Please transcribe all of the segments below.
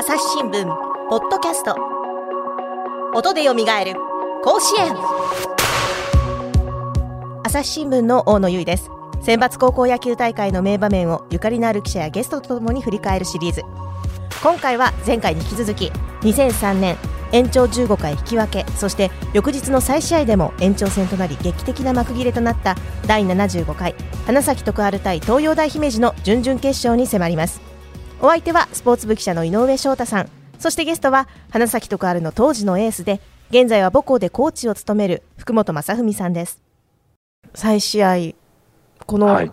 朝日新聞ポッドキャスト。音でよみがえる甲子園。朝日新聞の大野由依です。選抜高校野球大会の名場面をゆかりのある記者やゲストとともに振り返るシリーズ。今回は前回に引き続き2003年延長15回引き分けそして翌日の再試合でも延長戦となり劇的な幕切れとなった第75回花咲徳栄対東洋大姫路の準々決勝に迫ります。お相手はスポーツ部記者の井上翔太さん。そしてゲストは花咲徳栄の当時のエースで現在は母校でコーチを務める福本正文さんです。再試合このはい。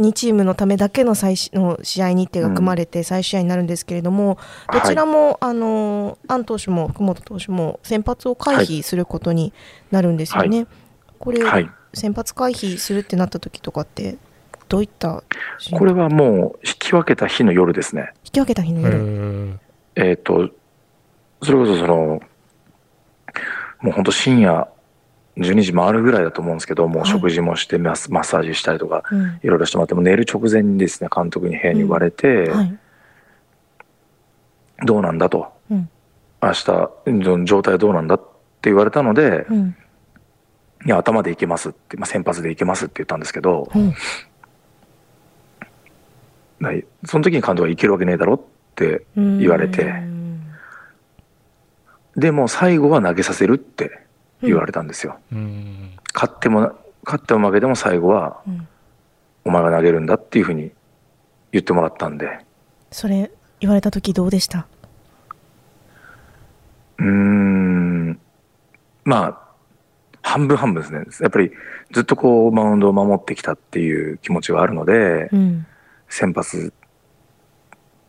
2チームのためだけの再しの試合日程が組まれて再試合になるんですけれども、どちらも、あの安投手も福本投手も先発を回避することになるんですよね。これ、はい。先発回避するってなった時とかってどういった心これはもう引き分けた日の夜ですね。引き分けた日のう夜、んえっ、と、それこそその、もう本当深夜12時回るぐらいだと思うんですけど、もうはい食事もしてマスマッサージしたりとか、うん。いろいろしてもらって、もう寝る直前にですね、監督に部屋に言われて、はい。どうなんだと、うん。明日、うん状態どうなんだって言われたので、うん。いや、頭でいけますって、まあ、先発でいけますって言ったんですけど、うんはいその時に監督はいけるわけねえだろってうん言われて。でも最後は投げさせるって言われたんですよ。うん。勝っても、勝っても負けても最後はうん。お前が投げるんだっていうふうに言ってもらったんで、それ言われた時どうでした？うーん、まあ、半分半分ですね。やっぱりずっとこうマウンドを守ってきたっていう気持ちがあるので、うん先発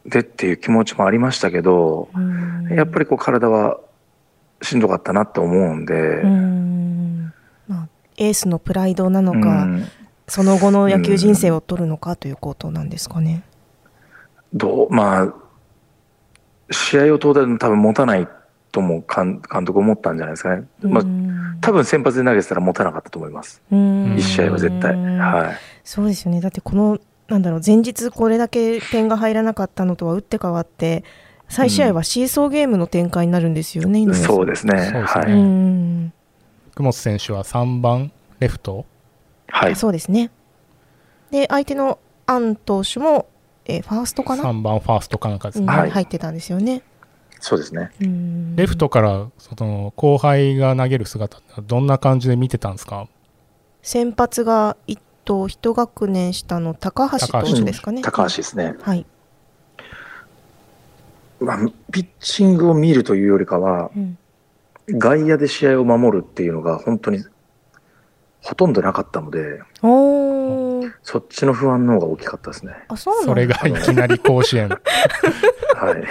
でっていう気持ちもありましたけど、うんやっぱりこう体はしんどかったなと思うんで、うんまあ、エースのプライドなのうか、んその後の野球人生を取るのかということなんですかね。どう、まあ、試合をトータ多分持たないとも監監督思ったんじゃないですかね。まあ、多分先発で投げてたら持たなかったと思います。分一試合は絶対。はい。そうですよね。だってこのなんだろう前日これだけ点が入らなかったのとは打って変わって再試合はシーソーゲームの展開になるんですよね。井上さんそうですね。はい。うん、福本選手は3番レフトはい。そうですね。で相手のアン投手も、えーファーストかな、3番ファーストかなんかですうんね、はい入ってたんですよね。そうですね。うんレフトからその後輩が投げる姿どんな感じで見てたんですか？先発が一と一学年下の高橋投手ですかね。高橋ですね。はい。まあ、ピッチングを見るというよりかは、うん外野で試合を守るっていうのが本当にほとんどなかったので、そっちの不安の方が大きかったですね。あそうそれがいきなり甲子園 はい。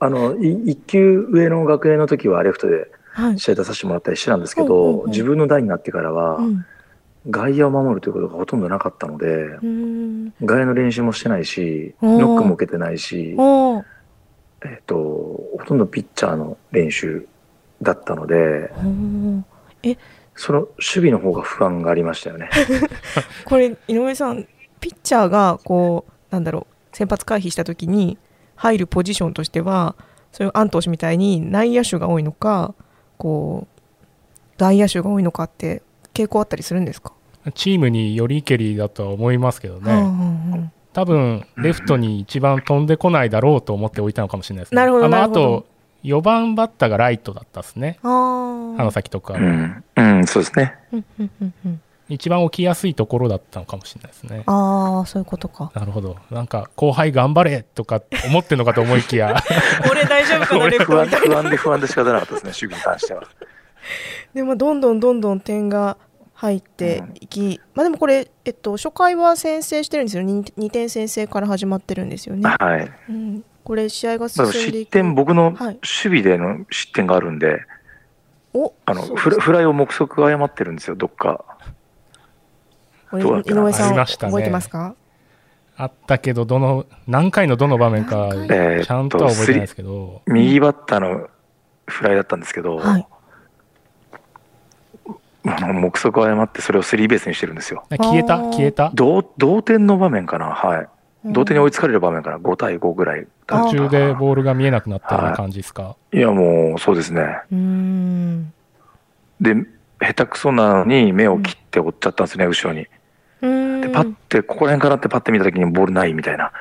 あの、い一級上の学園の時はレフトではい。試合出させてもらったりしてたんですけど、うん自分の代になってからは、うん外野を守るということがほとんどなかったので、うん。外野の練習もしてないし、ノックも受けてないし、えっと、ほとんどピッチャーの練習だったので、おーその守備の方が不安がありましたよね。これ井上さんピッチャーがこうなんだろう先発回避した時に入るポジションとしてはそういうアン投手みたいに内野手が多いのかこう外野手が多いのかって傾向あったりするんですか、チームによりけりだとは思いますけどね、うんうんうん。多分レフトに一番飛んでこないだろうと思っておいたのかもしれないですね。なるほどあまあなるほど。あと4番バッターがライトだったですね。花咲とか、うん。うん、そうですね。一番起きやすいところだったのかもしれないですね。ああそういうことか。なるほど。なんか後輩頑張れとか思ってるのかと思いきや。俺大丈夫かなレフ不安トみたいな。不安で不安で仕方なかったですね、守備に関しては。でもどんどんどんどん点が入ってい。き、まあでもこれ、えっと、初回は先制してるんですよ。2, 点先制から始まってるんですよね、はい。うん、これ試合が進んでいく。失点、僕のはい。守備での失点があるんで、おあのフラフライを目測誤ってるんですよ、どっか。井上さんありましたね。覚えてますか？あったけどどの何回のどの場面かちゃんとは覚えてないですけど、右バッターのフライだったんですけど、はいあの目測を誤ってそれをスリーベースにしてるんですよ。消えた？消えた？同同点の場面かな、はい。同点に追いつかれる場面から5対5ぐらいだった途中でボールが見えなくなったような感じですか？いや、もうそうですね。で、下手くそなのに目を切って追っちゃったんですね、後ろに。で、パッて、ここら辺かなってパッて見た時にボールないみたいな、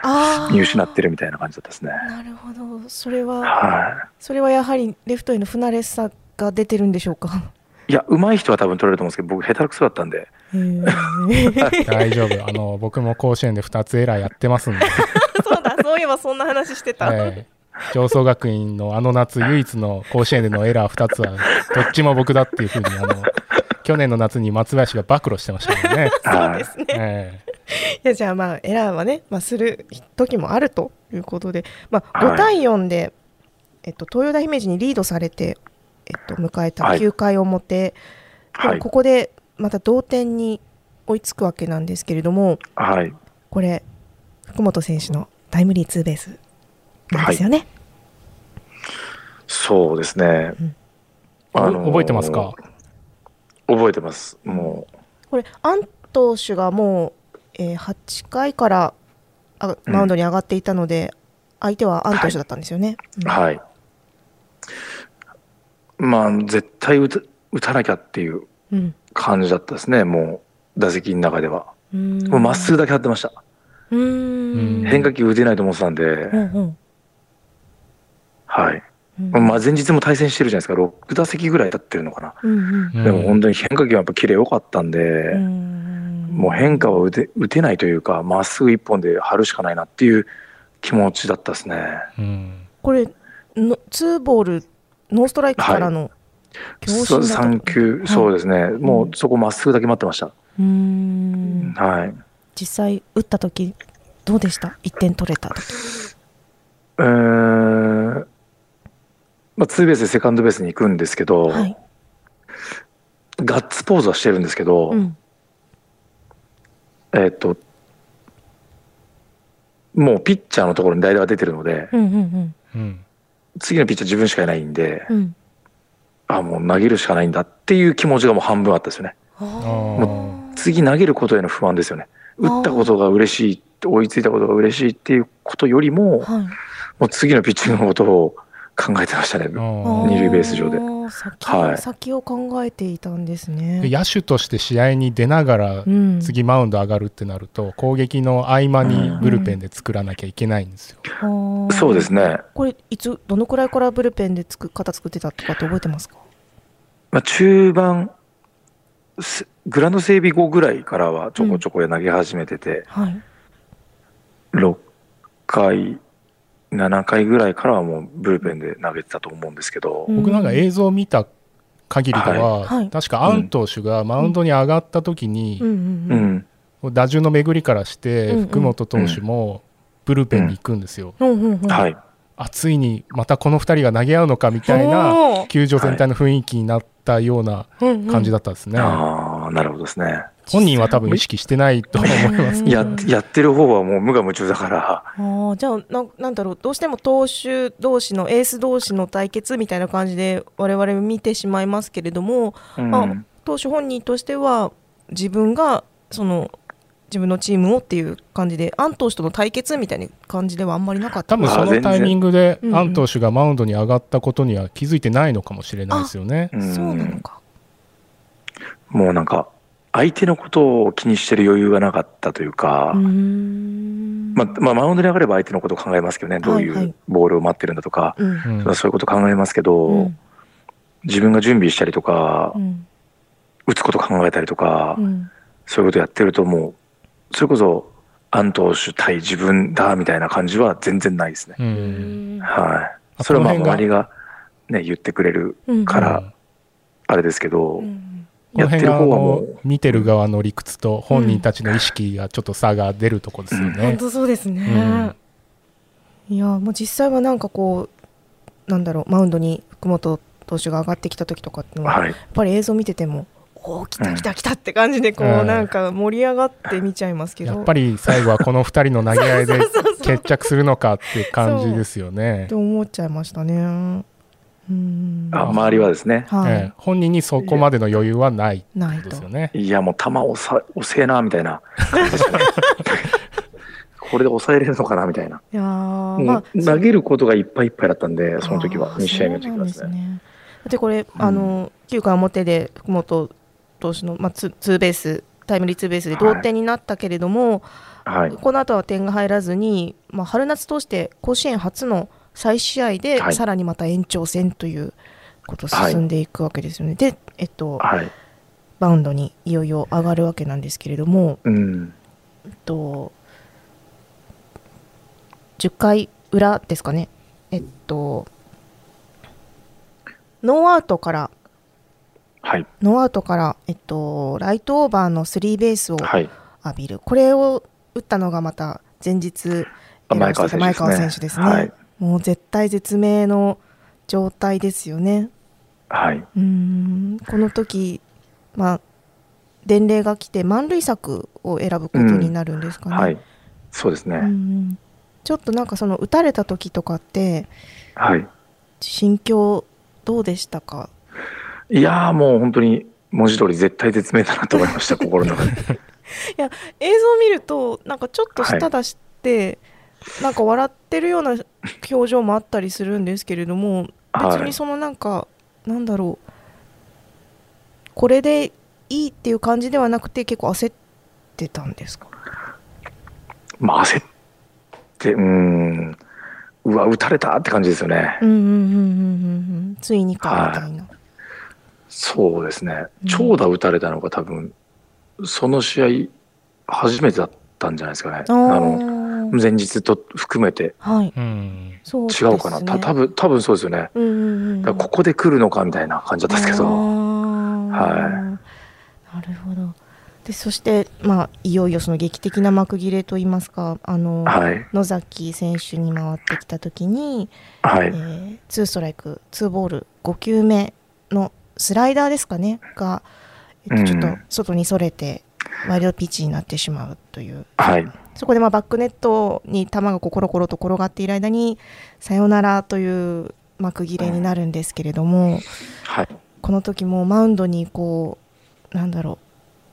見失ってるみたいな感じだったですね。なるほど。それははそれはやはりレフトへの不慣れさが出てるんでしょうか？い。いや、上手い人は多分取れると思うんですけど、僕下手くそだったんで、大丈夫。あの、僕も甲子園で2つエラーやってますんで。そうだそういえばそんな話してた、ええ上層学院のあの夏唯一の甲子園でのエラー2つは、どっちも僕だっていうふうに、あの、去年の夏に松林が暴露してましたからね。そうですねえいやじゃあまあエラーはね、まあ、する時もあるということで、まあ、はい5対4で、えっと、東洋大姫路にリードされて、えっと、迎えたはい9回表、ではい。もここでまた同点に追いつくわけなんですけれどもはい。これ福本選手のタイムリーツーベースなんですよね。そうですね。うんえ覚えてますか？覚えてます。もこれアン投手がもう、えー8回からあうんマウンドに上がっていたので、相手はアン投手だったんですよね。う、はい。まあ、絶対打た打たなきゃっていううん。感じだったですね、もう、打席の中では。うん。もうまっすぐだけ張ってました。変化球打てないと思ってたんで、うんうん。はい。うん。まあ、前日も対戦してるじゃないですか、6打席ぐらい経ってるのかな。うんうん。うん。でも本当に変化球はやっぱキレ良かったんで、うん。もう変化は打て打てないというか、まっすぐ一本で張るしかないなっていう気持ちだったですね。うん。これのツーボールノーストライクからの強そう振だった3球、そうですね、もうそこまっすぐだけ待ってました。うーん。はい。実際打った時どうでした？1点取れた時。えーまあ、ツーベースでセカンドベースに行くんですけど、はい、ガッツポーズはしてるんですけど、うん。えっ、と、もうピッチャーのところに代打が出てるので、うんうん。うん次のピッチャー自分しかいないんで、うん。うんあもう投げるしかないんだっていう気持ちがもう半分あったですよね。あもー次投げることへの不安ですよね。打ったことが嬉しい、追いついたことが嬉しいっていうことよりも、はい。もう次のピッチングのことを考えてましたね。うん二塁ベース上で先,、はい先を考えていたんですね。で野手として試合に出ながらうん次マウンド上がるってなると攻撃の合間にブルペンで作らなきゃいけないんですよ。あーそうですね。これいつどのくらいからブルペンでつく肩作ってたとかって覚えてますか？まあ、中盤、すグラウンド整備後ぐらいからはちょこちょこ投げ始めてて、はい。6回、7回ぐらいからはもうブルペンで投げてたと思うんですけど、うん。僕なんか映像を見た限りでは、はい。はい。確かアン投手がマウンドに上がった時に、うん。うんううん。ん、打順の巡りからして福本投手もブルペンに行くんですよ。はいい。あつい。にまたこの2人が投げ合うのかみたいな球場全体の雰囲気になったような感じだ。だったですね。ああ、なるほどですね。本人は多分意識してないと思います。うんややってる方はもう無我夢中だから、ああじゃあなんなんだろうどうしても投手同士のエース同士の対決みたいな感じで我々見てしまいますけれども、うんあ投手本人としては自分がその自分のチームをっていう感じでアン投手との対決みたいな感じではあんまりなかった多分そのタイミングでアン投手がマウンドに上がったことには気づいてないのかもしれないですよね。うんそうなのか。もうなんか、相手のことを気にしてる余裕がなかったというか、うまあ、まあ、マウンドに上がれば相手のことを考えますけどね、どういはい。はいうボールを待ってるんだとか、うん。うん。まあそういうこと考えますけど、うん。自分が準備したりとかう、ん。打つこと考えたりとか、うん。そういうことやってるともう、それこそ、安投手対自分だみたいな感じは全然ないですね。はい。あそれはまあ周りがね、言ってくれるうんからうん。あれですけど、うんこの辺があのう見てる側の理屈と本人たちの意識がちょっと差が出るところですよ本ね。当そうですね。いやもう実際はなんかこうなんだろうマウンドに福本投手が上がってきた時とかっていうのは、やっはい。ぱり映像見ててもおお来た来た来たって感じでこう、うんなんか盛り上がって見ちゃいますけどやっぱり最後はこの2人の投げ合いで 決着するのかっていう感じですよねって。思っちゃいましたね。うんあ周りはですね、はい、ええ本人にそこまでの余裕はないないとですよね。いやもう球をさ遅えなみたいな。これで抑えれるのかなみたいな。いやまあう投げることがいっぱいいっぱいだったんで、その時は、あー2試合目の時はですね。これ、あの9回表で福本投手の、まあ、ツツーベースタイムリーツーベースで同点になったけれども、はい。この後は点が入らずに、まあ、春夏通して甲子園初の再試合で、はいさらにまた延長戦ということ進んでいくわけですよね。で、えっと、はい。マウンドにいよいよ上がるわけなんですけれども、うん。えっと、10回裏ですかね、えっと、ノーアウトから、はい。ノーアウトから、えっと、ライトオーバーのスリーベースをはい。浴びる、これを打ったのがまた前日、あ前川選手ですねもう絶対絶命の状態ですよね。はい。うーんこの時まあ伝令が来て満塁策を選ぶことになるんですかね。はい。そうですうね。んちょっとなんかその打たれた時とかってはい。心境どうでしたか？いやーもう本当に文字通り絶対絶命だなと思いました、心の中で。映像を見るとなんかちょっと舌出して、なんか笑ってるような表情もあったりするんですけれども別はいにそのなんか、なんだろうこれでいいっていう感じではなくて結構焦ってたんですか？まあ焦って、うーん。うわ、打たれたって感じですよね。うんうんうんうんうんうんついにかみたいな、そうですねうん。長打打たれたのが多分、その試合、初めてだったんじゃないですかね。ああの、ー前日と含めてはいうん。そうですね違うかな。た多分多分そうですよね。うんうんうんここで来るのかみたいな感じだったんですけど。はなるほどでそして、まあ、いよいよその劇的な幕切れといいますかあの、はい。野崎選手に回ってきた時に、えはい。ー、ツーストライクツーボール5球目のスライダーですかね？が、えっと、ちょっとうん外にそれてワイルドピッチになってしまうというはい。そこでまあバックネットに球がこうコロコロと転がっている間にさよならという幕切れになるんですけれども、はい。この時もマウンドにこうなんだろ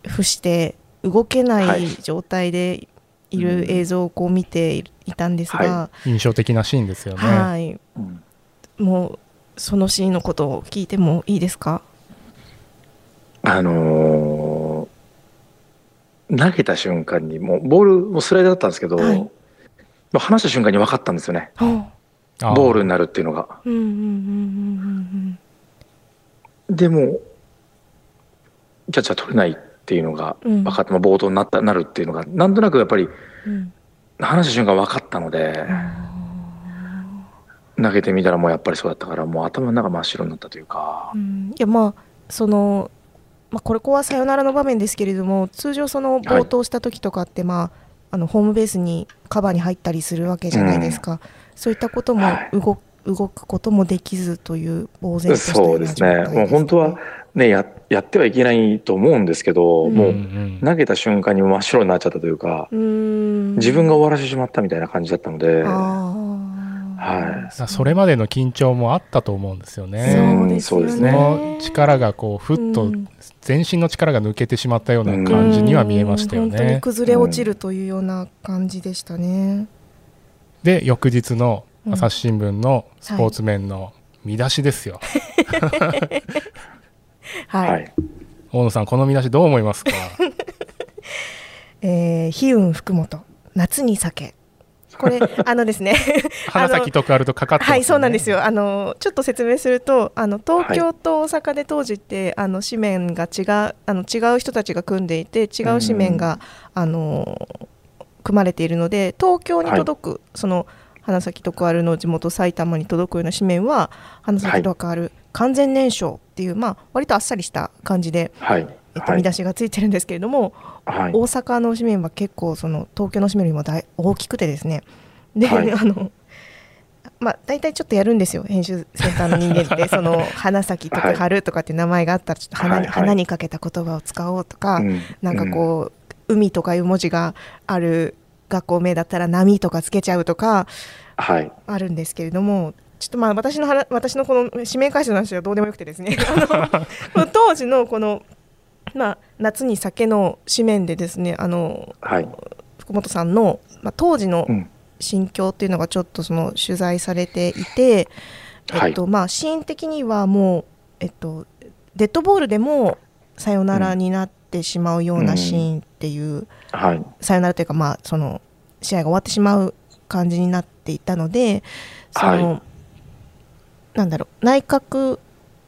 う伏して動けなはい。い状態でいる映像をこう見ていたんですが、印象的なシーンですよね。はい、うん。もうそのシーンのことを聞いてもいいですか？あのー投げた瞬間にもうボールもスライダーだったんですけど、はい。まあ離した瞬間に分かったんですよね。はあ。ボールになるっていうのが。でも、キャッチャー取れないっていうのがうん。分かって、まあ暴投になったなるっていうのが、なんとなくやっぱりうん。うん離した瞬間分かったので、投げてみたらもうやっぱりそうだったから、もう頭の中真っ白になったというか。う、ん。いやまあその、まあ、これこはサヨナラの場面ですけれども通常その冒頭した時とかって、まああのホームベースにカバーに入ったりするわけじゃないですか、そういったこともはい。動,、動くこともできずという呆然としたううな状態ですね、もう本当はねや、やってはいけないと思うんですけど、うん。もううんうん。投げた瞬間に真っ白になっちゃったというか、うーん。自分が終わらせてしまったみたいな感じだったので、あーはい。さそれまでの緊張もあったと思うんですよね。そうですよね。の力がこうふっとうん。全身の力が抜けてしまったような感じには見えましたようん本当にね。崩れ落ちるというような感じでしたね。で翌日の朝日新聞のスポーツ面の見出しですよ。はい、はい、大野さんこの見出しどう思いますか？えー、悲運福本夏に酒これ あのですね。花咲徳栄とかかってね。はいそうなんですよ。あのちょっと説明するとあの東京と大阪で当時って、あの紙面が違うあの違う人たちが組んでいて違う紙面が、あの組まれているので東京に届く、その花咲徳栄の地元埼玉に届くような紙面は花咲徳栄完全燃焼っていう、まあ割とあっさりした感じで、はい、えっと、はい。見出しがついてるんですけれども、はい。大阪の紙面は結構その東京の紙面よりも大大きくてですね。で、はい。あのまあ大体ちょっとやるんですよ。編集センターの人間って。その花咲とか春とかって名前があったらちょっと花に,、はいはい。花にかけた言葉を使おうとか、うんなんかこう、海とかいう文字がある学校名だったら波とかつけちゃうとかはい、あるんですけれどもちょっとまあ私の話私のこの指名解説の話はどうでもよくてですね。あの当時のこの、まあ、夏に酒の紙面でですねあのはい、福本さんの、まあ、当時のうん。心境っていうのがちょっとその取材されていて、えっとまあ、シーン的にはもう、えっと、デッドボールでもさよならになってしまうようなシーンっていう、はい。さよならというか、まあ、その試合が終わってしまう感じになっていたのでその、はなんだろう内角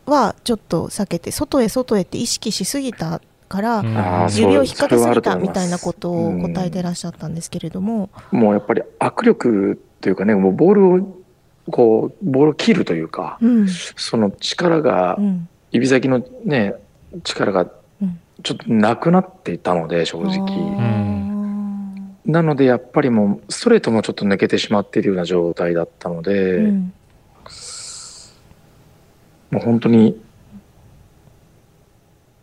はちょっと避けて外へ外へって意識しすぎたから、指を引っ掛けすぎたみたいなことを答えてらっしゃったんですけれども、もうやっぱり握力というかね、もうボールを、こう、ボールを切るというか、うん。その力がう、ん。指先のね、力がうん。ちょっとなくなっていたので、正あ直。ー。なので、やっぱりもう、ストレートもちょっと抜けてしまっているような状態だったので、うんもう本当に、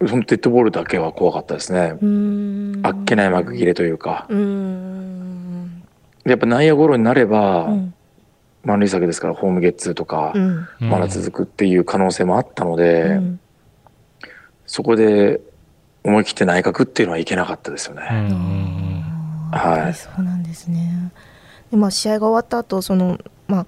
そのデッドボールだけは怖かったですね。あっけない幕切れというか。やっぱ内野ゴロになれば、うん。満塁策ですから、ホームゲッツーとかう、ん。うん。まだ続くっていう可能性もあったので、うん。そこで思い切って内角っていうのはいけなかったですようん。うね。はい。そうなんですね。でまあ試合が終わった後そのまあ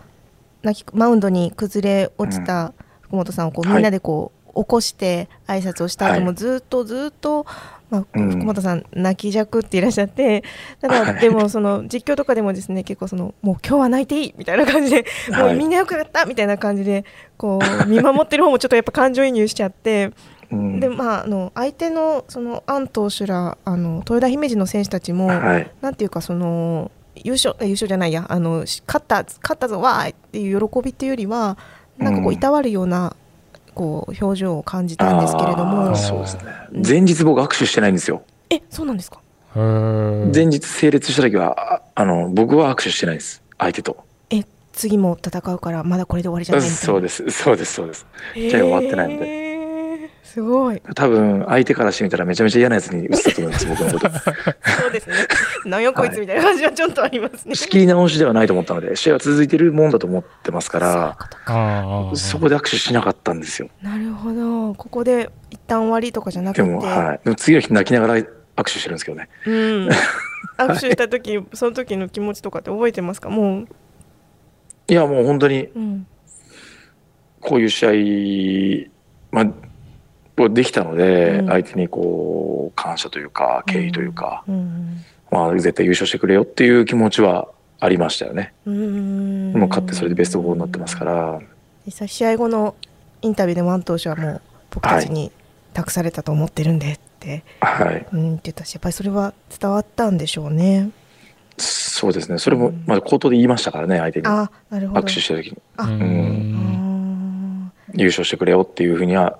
泣きマウンドに崩れ落ちた福本さんをこうはい。みんなでこう起こして挨拶をした後もはい。ずっとずっと、まあ、うん。福本さん泣きじゃくっていらっしゃって ただはい。でもその実況とかでもですね結構そのもう今日は泣いていいみたいな感じでもはい。うみんなよくやったみたいな感じでこう見守ってる方もちょっとやっぱ感情移入しちゃって。うん。でまあ、あの相手のそのアン投手らあの豊田姫路の選手たちも、はい。なんていうかその優勝え優勝じゃないやあのし勝った勝ったぞわーいっていう喜びっていうよりはなんかこううんいたわるような、こう表情を感じたんですけれどあもーそうですね。前日僕握手してないんですよ。えそうなんですか？前日整列した時は、ああの、僕は握手してないです。相手と。え次も戦うからまだこれで終わりじゃないみたいなそうです。そうです。そうです。じゃあ終わってないのですごい。多分、相手からしてみたらめちゃめちゃ嫌なやつに映ったと思います、僕のこと。そうですね。なんやこいつみたいな感じはちょっとありますね、仕切り直しではないと思ったので、試合は続いてるもんだと思ってますから、ことか。ああそこで握手しなかったんですよ。なるほど。ここで一旦終わりとかじゃなくて。でも、はい。でも次の日泣きながら握手してるんですけどね。うん、握手した時その時の気持ちとかって覚えてますか？もう、いや、もう本当に、うん、こういう試合、まあ、をできたので、うん相手にこう、感謝というか、敬意というか、うんまあ、絶対優勝してくれよっていう気持ちはありましたよね。うんもう勝ってそれでベスト4になってますから、実際試合後のインタビューでも安藤氏はもう僕たちに託されたと思ってるんでって、はい。うん、って言ったしやっぱりそれは伝わったんでしょうね。そうですね。それもうん、まあ、口頭で言いましたからね、相手に。あなるほど。握手した時に、あ、ううんん優勝してくれよっていうふうには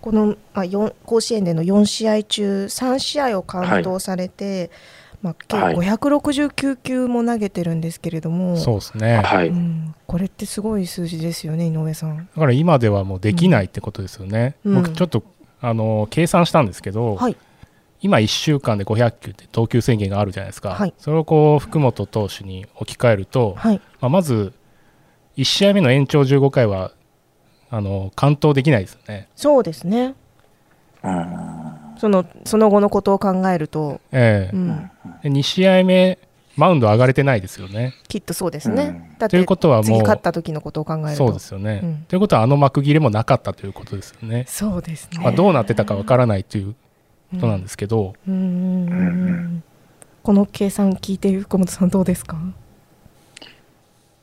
この、まあ、四甲子園での4試合中3試合を完投されて、まあ、計はい。569球も投げてるんですけれども、そうですね。はい。うん、これってすごい数字ですよね井上さん。だから今ではもうできないってことですよね、うん。僕ちょっとあの計算したんですけど、はい。今1週間で500球って投球制限があるじゃないですか、はい。それをこう福本投手に置き換えると、はい。まあ、まず1試合目の延長15回はあの完投できないですよね、そうですね。うんそのその後のことを考えると、ええ。うん、で2試合目マウンド上がれてないですよね。きっとそうですね。うん。ということはもう次勝った時のことを考えると。そうですよね、うん。ということはあの幕切れもなかったということですよね、そうですね。まあ、どうなってたかわからないということなんですけど、うん。この計算聞いて福本さんどうですか？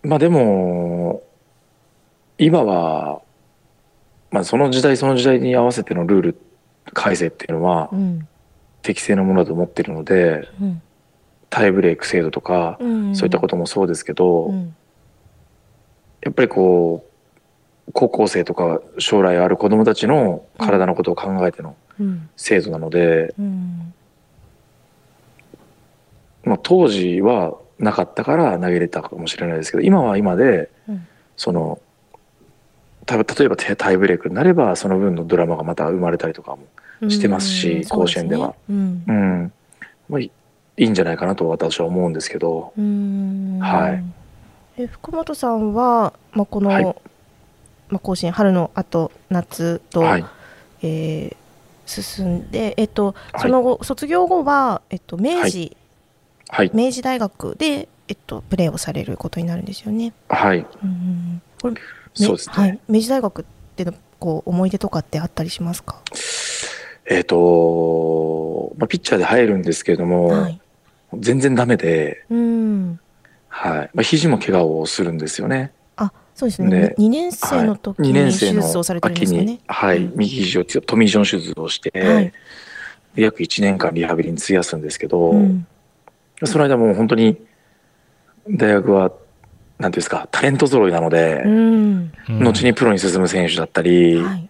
まあでも、今は、まあその時代その時代に合わせてのルール改正っていうのはうん。適正なものだと思ってるので、うん。タイブレーク制度とか、うんそういったこともそうですけど、うん。やっぱりこう、高校生とか将来ある子供たちの体のことを考えてのうん。制度なので、うん。まあ、当時はなかったから投げれたかもしれないですけど今は今で、うん。そのた例えばタイブレークになればその分のドラマがまた生まれたりとかもしてますしうん甲子園では。そうすね。うん。まあ、いいいんじゃないかなと私は思うんですけど。うん。うんはい。え福本さんは、まあ、この、はい。まあ、甲子園春の後夏と、はい。えー進んで、えっと、はい。その後、卒業後は、えっと、明治、はい。明治大学で、えっと、プレーをされることになるんですよね。はい。うんこれねそうですね、はい、明治大学ってのこう思い出とかってあったりしますか？えっ、と、まあ、ピッチャーで入るんですけれども、はい。全然ダメで、うん。はいまあ、肘も怪我をするんですよね。あ、そうですね。で二年生の時はい、2に手年生の術をされてるんですよね？秋に、。はい、うん右肘をトミー・ジョン手術をして、はいで約1年間リハビリに費やすんですけど、うん。その間もう本当に大学は、なんていうんですか、タレント揃いなので、うん。うん後にプロに進む選手だったり、はい。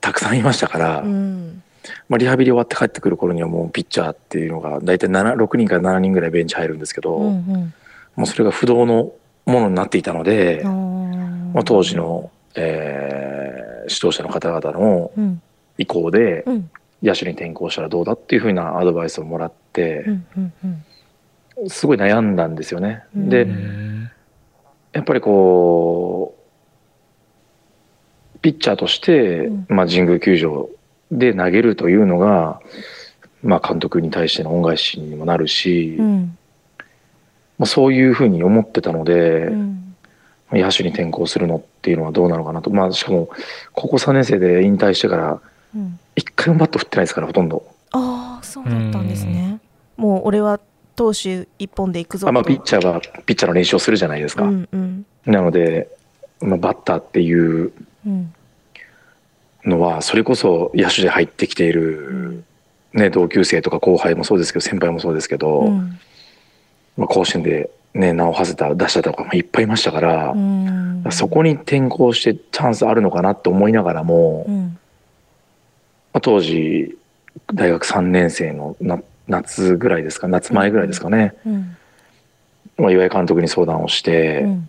たくさんいましたから、うん。まあ、リハビリ終わって帰ってくる頃にはもうピッチャーっていうのが大体7 6人から7人ぐらいベンチ入るんですけど、うんうん。もうそれが不動のものになっていたので、あまあ、当時の、えー指導者の方々のうん意向でうん野手に転向したらどうだっていうふうなアドバイスをもらってう、んうんうんすごい悩んだんですよね。うんでうんやっぱりこうピッチャーとして、うん。まあ、神宮球場で投げるというのが、まあ、監督に対しての恩返しにもなるし、うん。まあ、そういうふうに思ってたので、うん。野手に転向するのっていうのはどうなのかなと、まあ、しかも高校3年生で引退してからうん。一回もバット振ってないですからほとんど、ああそうだったんですね。もう俺は投手一本で行くぞと。あまあ、ピッチャーはピッチャーの練習をするじゃないですか、うんうん。なので、まあ、バッターっていううん。のはそれこそ野手で入ってきている、ね、同級生とか後輩もそうですけど先輩もそうですけど、うん。まあ、甲子園で、ね、名を馳せた出したとかもいっぱいいましたから、うん。そこに転向してチャンスあるのかなと思いながらも、まうん。あ、当時大学3年生のな夏ぐらいですか夏前ぐらいですかね、うんまあ、岩井監督に相談をして、うん。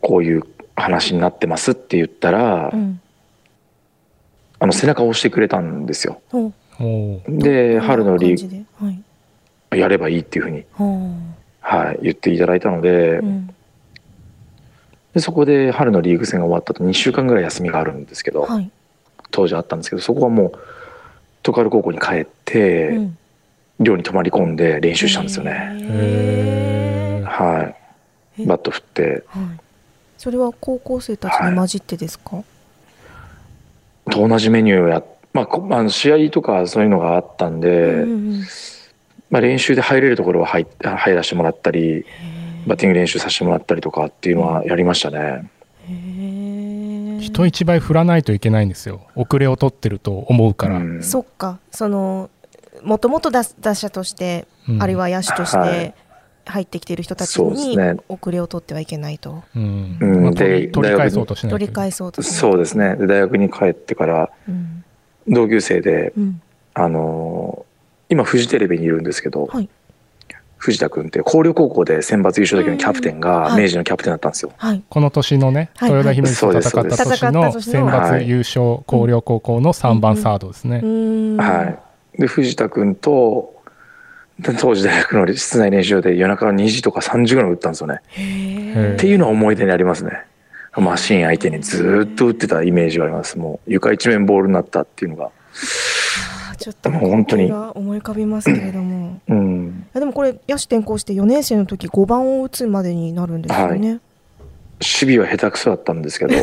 こういう話になってますって言ったら、うん。あの背中を押してくれたんですよ。で春のリーどんな感じで？はい。グやればいいっていうふうに、ほはい、言っていただいたので,、ううん。でそこで春のリーグ戦が終わったと2週間ぐらい休みがあるんですけど、はい。当時あったんですけどそこはもう徳春高校に帰って、うん寮に泊まり込んで練習したんですよね。はい。え。バット振って。はい。それは高校生たちに混じってですか？と同じメニューをやっまあこ、あの試合とかそういうのがあったんで、うんうんまあ、練習で入れるところは入入らせてもらったりバッティング練習させてもらったりとかっていうのはやりましたね。へー。人一倍振らないといけないんですよ。遅れを取ってると思うから、うん。そっか。そのもともと打打者として、うん。あるいは野手としはて入ってきている人たちにね。遅れを取ってはいけないと。うん。取でり取り返そうとしないと。取り返そうとしないそうですね。で大学に帰ってからうん。同級生で、うん。あのー今フジテレビにいるんですけど、はい。藤田君って広陵高校で選抜優勝だけのキャプテンうんがはい。明治のキャプテンだったんですよ。はい。この年のね、はい。豊田姫路と戦った年戦ったの年の選抜優勝広陵高校の3番サードですね、うーん。はい、で藤田君とで当時大学の室内練習で夜中の2時とか3時ぐらい打ったんですよね。っていうのは思い出にありますね。マシン相手にずーっと打ってたイメージがあります。もう床一面ボールになったっていうのが。ちょっともう本当に思い浮かびますけれどもうん。でもこれ野手転向して4年生の時5番を打つまでになるんですよね、守備は下手くそだったんですけど、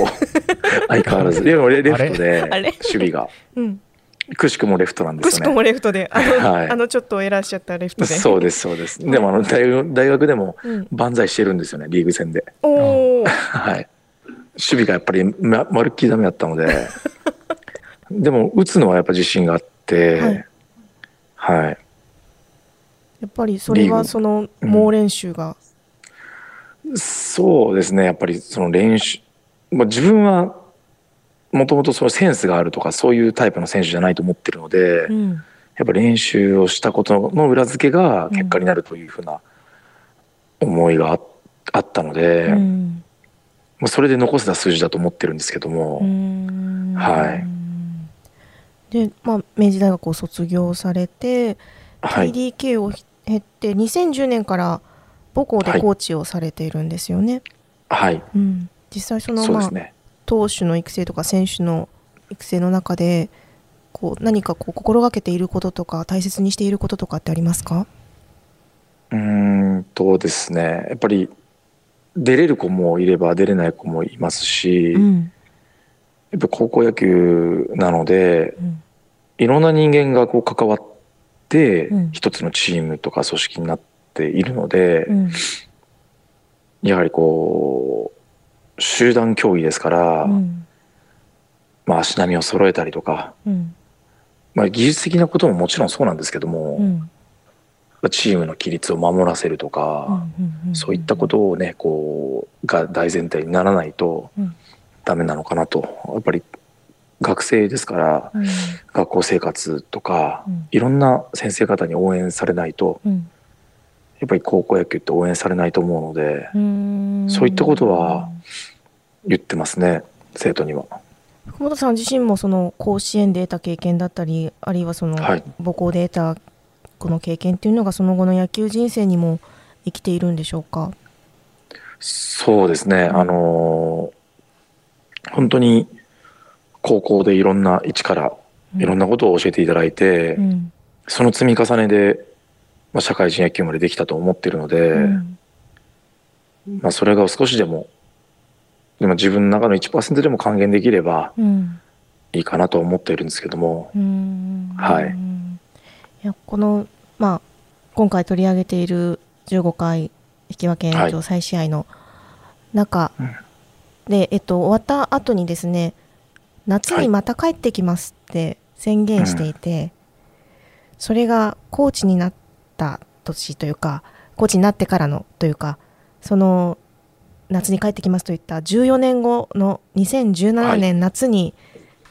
相変わらず。でもレレフトで守備が。うんくしくもレフトなんですよね。くしくもレフトで。あの,、はい。あのちょっとエラーしちゃったレフトで。そうです、そうです。でもあの大学大学でもうん、万歳してるんですよね、リーグ戦で。おお はい。守備がやっぱりままるっきりダメだったので、でも打つのはやっぱ自信があって、はい。はい。やっぱりそれはその猛練習が、そうですね、やっぱりその練習、まあ、自分はもともとそのセンスがあるとかそういうタイプの選手じゃないと思ってるので、うん。やっぱ練習をしたことの裏付けが結果になるというふうな思いがああったので、うん。まあ、それで残せた数字だと思ってるんですけども、うん。はい。で、まあ、明治大学を卒業されて、はい、TDK を経って2010年から母校でコーチをされているんですよね。はい、うん、実際そのまあそうですね。投手の育成とか選手の育成の中でこう何かこう心がけていることとか大切にしていることとかってありますか？うーんとですね、やっぱり出れる子もいれば出れない子もいますし、うん。やっぱ高校野球なので、うん。いろんな人間がこう関わってうん。一つのチームとか組織になっているので、うん。やはりこう集団競技ですから、うん。まあ、足並みを揃えたりとか、うん。まあ、技術的なことももちろんそうなんですけども、うん。チームの規律を守らせるとか、うん。そういったことをねこうが大前提にならないとうん。ダメなのかなと。やっぱり学生ですからうん。学校生活とか、うん。いろんな先生方に応援されないとうんやっぱり高校野球って応援されないと思うのでうんそういったことは言ってますね生徒には。福本さん自身もその甲子園で得た経験だったりあるいはそのはい母校で得たこの経験っていうのがその後の野球人生にも生きているんでしょうか？そうですね、あのー本当に高校でいろんな一からいろんなことを教えていただいて、うんその積み重ねで、まあ、社会人野球までできたと思ってるので、うん。まあ、それが少しでもでも自分の中の1%でも還元できればうんいいかなと思っているんですけども、うん。はい。いやこの、まあ、今回取り上げている15回引き分け延長再試合の中うん。で、えっと、終わった後にですね夏にまた帰ってきますって宣言していて、それがコーチになった年というかコーチになってからのというかその夏に帰ってきますといった14年後の2017年夏に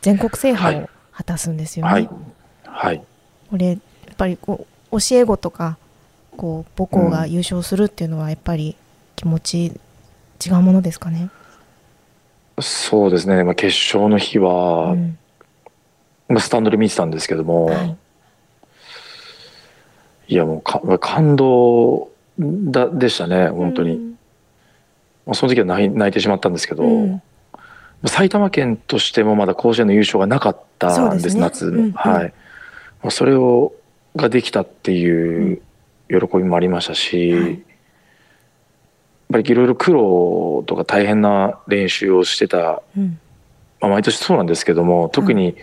全国制覇を果たすんですよね。はい。はい。これやっぱりこう教え子とかこう母校が優勝するっていうのはやっぱり気持ち違うものですかね？そうですね、まあ、決勝の日は、うん。まあスタンドで見てたんですけども、はいい、やもうか感動だでしたね本当に、まあその時は泣い泣いてしまったんですけど、うん。埼玉県としてもまだ甲子園の優勝がなかったんですね。夏、うんうん。はい、まあそれをができたっていう喜びもありましたし、はい。やっぱりいろいろ苦労とか大変な練習をしてた、うん。まあ、毎年そうなんですけども特に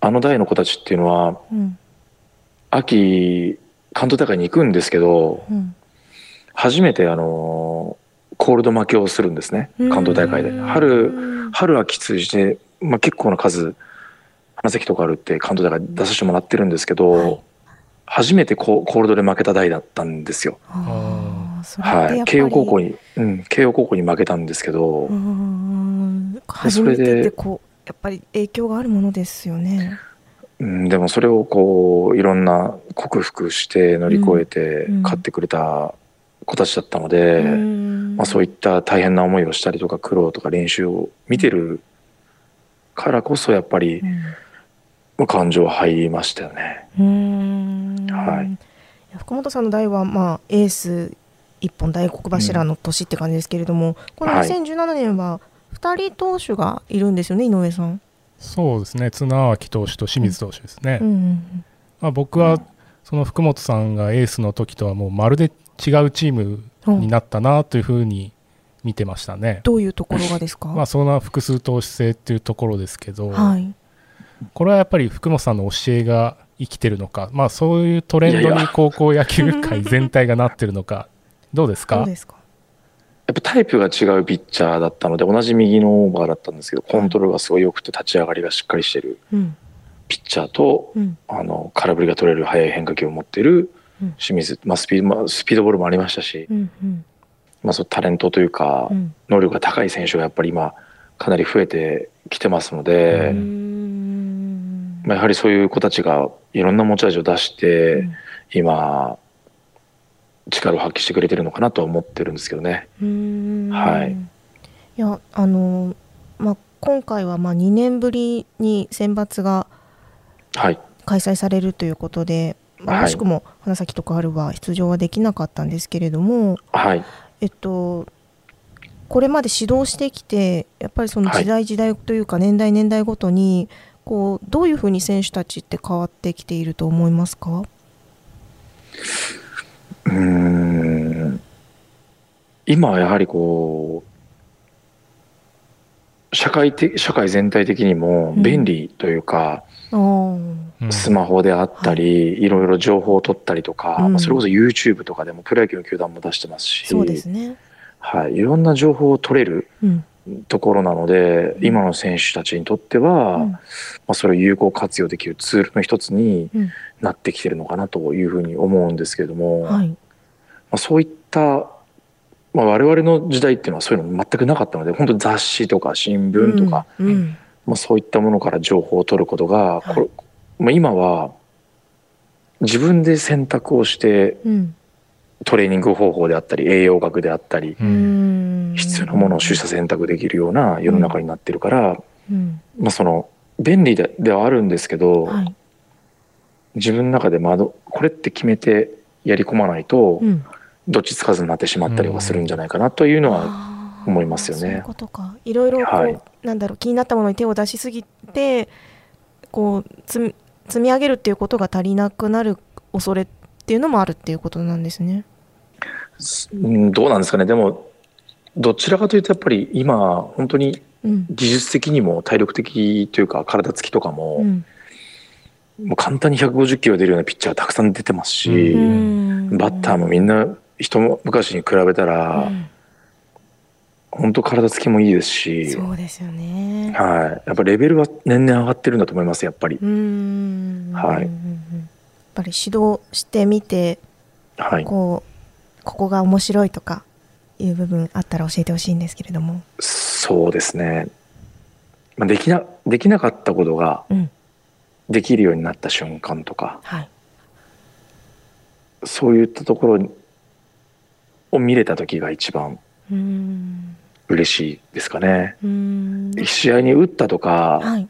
あの代の子たちっていうのはうん秋関東大会に行くんですけどうん。初めてあのコールド負けをするんですね関東大会で。うん。春春秋通じて、まあ、結構な数花咲とかあるって関東大会出させてもらってるんですけど、はい。初めてココールドで負けた代だったんですよ。はい、慶応高校に、うん、慶応高校に負けたんですけど、初めてってこうやっぱり影響があるものですよね。うん、でもそれをこういろんな克服して乗り越えてうん。勝ってくれた子たちだったので、うん。まあ、そういった大変な思いをしたりとか苦労とか練習を見てるからこそやっぱりうん。まあ感情入りましたよね。はい。福本さんの代は、まあ、エース一本大黒柱の年って感じですけれども、このはい。2017年は2人投手がいるんですよね、井上さん。そうですね。綱脇投手と清水投手ですね、うんうんまあ、僕はその福本さんがエースの時とはもうまるで違うチームうんになったなというふうに見てましたね。どういうところがですか、まあそんな複数投手制っていうところですけど、はい、これはやっぱり福本さんの教えが生きてるのか、まあ、そういうトレンドに高校野球界全体がなってるのか。どうですか？どうですか？やっぱタイプが違うピッチャーだったので同じ右のオーバーだったんですけどコントロールがすごい良くて立ち上がりがしっかりしてるうん。ピッチャーとうん。あの空振りが取れる速い変化球を持っているうん。清水、まあ、スピードまあスピードボールもありましたし、うんうん。まあ、そうタレントというかうん。能力が高い選手がやっぱり今かなり増えてきてますのうで、まあ、やはりそういう子たちがいろんな持ち味を出して、うん。今力を発揮してくれてるのかなとは思ってるんですけどね。はい。いやあのまあ今回はまあ2年ぶりに選抜がはい、開催されるということで、まあはい。惜しくも花咲徳栄は出場はできなかったんですけれども、はい、えっと、これまで指導してきてやっぱりその時代時代というか年代年代ごとにこうどういうふうに選手たちって変わってきていると思いますか？うーん。今はやはりこう社会的社会全体的にも便利というか、うん。スマホであったり、い、ろいろ情報を取ったりとか、うん。それこそ YouTube とかでもプロ野球の球団も出してますし。そうですね。はい、いろんな情報を取れるうんところなので今の選手たちにとっては、うん。まあ、それを有効活用できるツールの一つにうん。なってきてるのかなというふうに思うんですけれども、まはい。あ、そういった、まあ、我々の時代っていうのはそういうの全くなかったので本当に雑誌とか新聞とか、うん。うん。まあ、そういったものから情報を取ることが、はい。これまあ、今は自分で選択をしてうんトレーニング方法であったり栄養学であったり必要なものを取捨選択できるような世の中になってるから、うん。まあ、その便利でではあるんですけど、はい。自分の中で窓これって決めてやり込まないと、うん。どっちつかずになってしまったりはするんじゃないかなというのは、思いますよね。そういうことか。いろいろこう、はい。なんだろう気になったものに手を出しすぎてこう積み積み上げるっていうことが足りなくなる恐れっていうのもあるっていうことなんですね。うんどうなんですかね。でもどちらかというとやっぱり今本当にうん。技術的にも体力的というか体つきとかも,、うん。もう簡単に150キロ出るようなピッチャーたくさん出てますし、うん。バッターもみんな一昔に比べたら、うん。本当体つきもいいですし、そうですよね。はい、やっぱレベルは年々上がってるんだと思いますやっぱり。うん。はい。やっぱり指導してみてはい、こうここが面白いとかいう部分あったら教えてほしいんですけれども。そうですね。まあできなできなかったことがうん。できるようになった瞬間とか、はい。そういったところを見れた時が一番うん。嬉しいですかね。うん。試合に打ったとか、はい。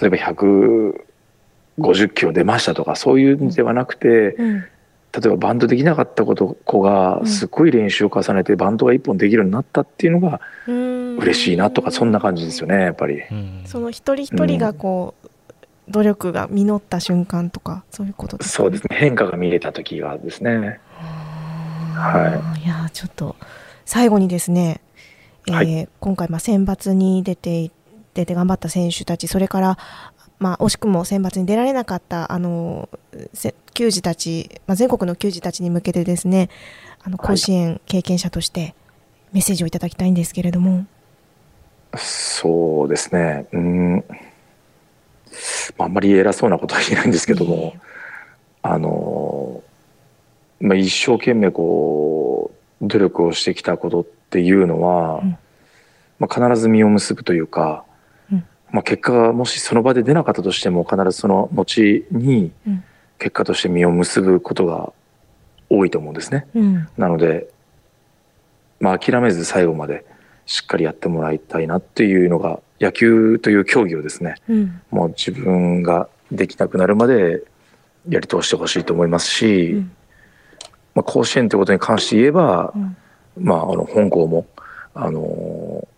例えば150キロ出ましたとかそういうんではなくて、うん例えばバントできなかったこと子がうんすっごい練習を重ねてバントが一本できるようになったっていうのがうん嬉しいなとかそんな感じですよねやっぱり。うんその一人一人がこう、努力が実った瞬間とかそういうことですか？そうですね変化が見れた時がですね。はい。いやーちょっと最後にですね、えーはい今回まあ選抜に出て出て頑張った選手たちそれからまあ惜しくも選抜に出られなかったあのせ球児たち、まあ、全国の球児たちに向けてですねあのはい。甲子園経験者としてメッセージをいただきたいんですけれども、そうですね。うん、まあ、あんまり偉そうなことは言えないんですけどもあの、まあ、一生懸命こう努力をしてきたことっていうのは、うん。まあ、必ず実を結ぶというか、うんまあ、結果がもしその場で出なかったとしても必ずその後にうん。結果として実を結ぶことが多いと思うんですね。うん。なので、まあ、諦めず最後までしっかりやってもらいたいなっていうのが野球という競技をですねうん。もう自分ができなくなるまでやり通してほしいと思いますし、うん。まあ、甲子園ということに関して言えば、うん。まあ、あの本校も、あのー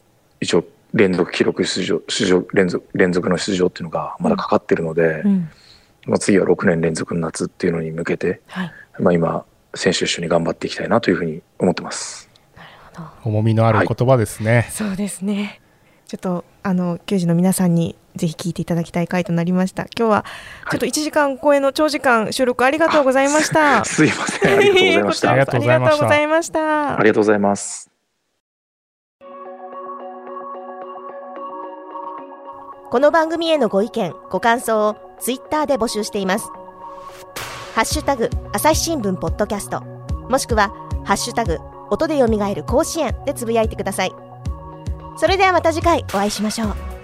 一応連続記録出場出場連続連続の出場っていうのがまだかかってるので、うんまあ、次は6年連続の夏っていうのに向けて、はいまあ、今選手と一緒に頑張っていきたいなというふうに思ってます。重みのある言葉ですね。そうですね。ちょっとあの球児の皆さんにぜひ聞いていただきたい回となりました。今日はちょっと1時間超えの長時間収録ありがとうございました。すいません。ありがとうございましこちらた。ありがとうございましたありがとうございましたありがとうございます。この番組へのご意見、ご感想をツイッターで募集しています。ハッシュタグ、朝日新聞ポッドキャスト、もしくは、ハッシュタグ、音で蘇る甲子園でつぶやいてください。それではまた次回お会いしましょう。